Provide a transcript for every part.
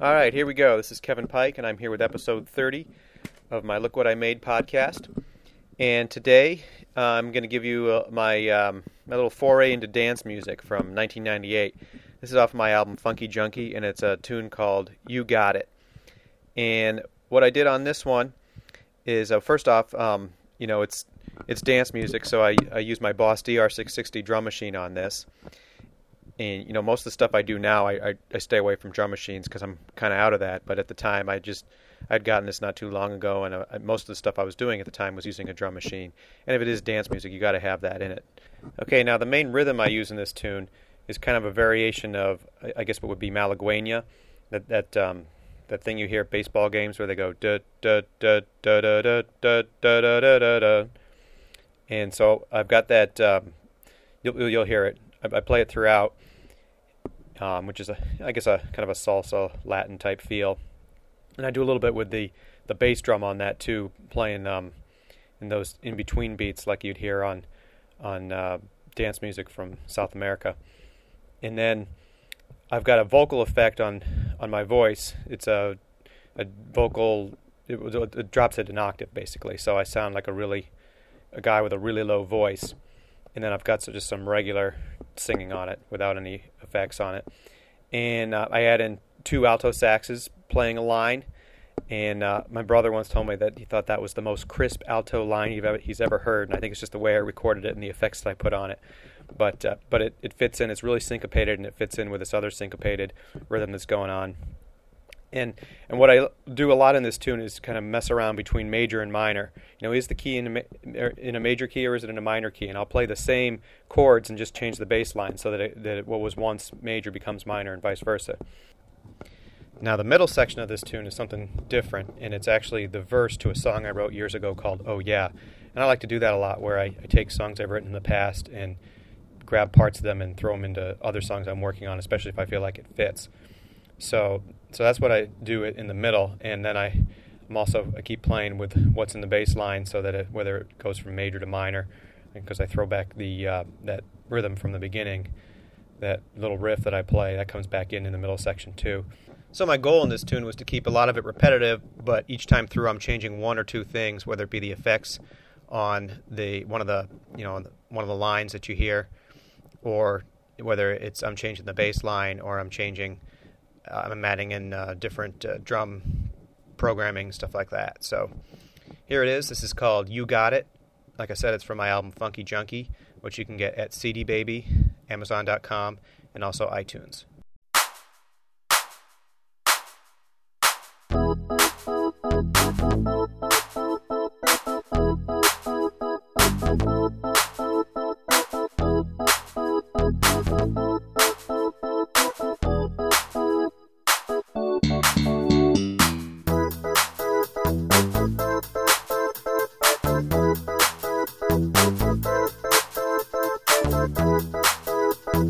All right, here we go. This is Kevin Pike, and I'm here with episode 30 of my Look What I Made podcast. And today uh, I'm going to give you uh, my, um, my little foray into dance music from 1998. This is off my album Funky Junkie, and it's a tune called You Got It. And what I did on this one is, uh, first off, um, you know, it's it's dance music, so I, I use my Boss DR660 drum machine on this. And you know most of the stuff I do now I, I, I stay away from drum machines because I'm kind of out of that but at the time I just I'd gotten this not too long ago and uh, most of the stuff I was doing at the time was using a drum machine. And if it is dance music you got to have that in it. Okay now the main rhythm I use in this tune is kind of a variation of I guess what would be Malagueña that that um, that thing you hear at baseball games where they go da da da da da da da da da da da and so I've got that um, you'll you'll hear it I, I play it throughout um, which is a, I guess a kind of a salsa Latin type feel, and I do a little bit with the the bass drum on that too, playing um, in those in between beats like you'd hear on on uh, dance music from South America, and then I've got a vocal effect on on my voice. It's a a vocal it, it drops it an octave basically, so I sound like a really a guy with a really low voice and then I've got just some regular singing on it without any effects on it. And uh, I add in two alto saxes playing a line. And uh, my brother once told me that he thought that was the most crisp alto line ever, he's ever heard. And I think it's just the way I recorded it and the effects that I put on it. But uh, but it, it fits in. It's really syncopated and it fits in with this other syncopated rhythm that's going on and and what I do a lot in this tune is kind of mess around between major and minor. You know, is the key in a, er, in a major key or is it in a minor key? And I'll play the same chords and just change the bass line so that it, that what was once major becomes minor and vice versa. Now the middle section of this tune is something different, and it's actually the verse to a song I wrote years ago called "Oh Yeah," and I like to do that a lot, where I, I take songs I've written in the past and grab parts of them and throw them into other songs I'm working on, especially if I feel like it fits. So so that's what I do in the middle, and then I I'm also I keep playing with what's in the bass line so that it, whether it goes from major to minor, because I throw back the uh, that rhythm from the beginning, that little riff that I play that comes back in in the middle section too. So my goal in this tune was to keep a lot of it repetitive, but each time through I'm changing one or two things, whether it be the effects on the one of the you know one of the lines that you hear, or whether it's I'm changing the bass line or I'm changing uh, I'm adding in uh, different uh, drum programming, stuff like that. So here it is. This is called You Got It. Like I said, it's from my album Funky Junkie, which you can get at CD Baby, Amazon.com, and also iTunes.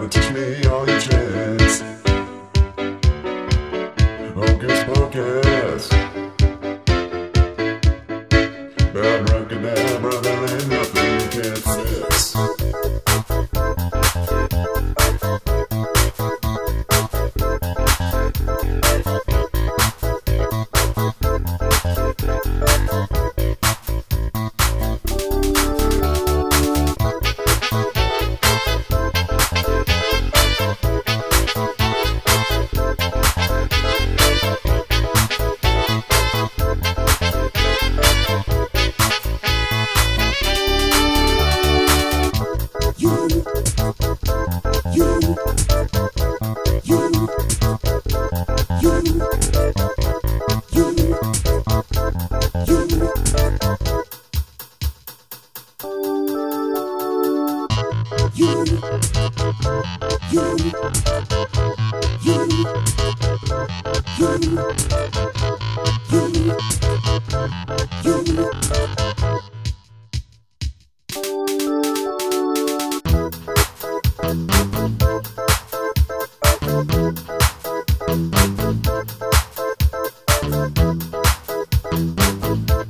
gotta teach me all you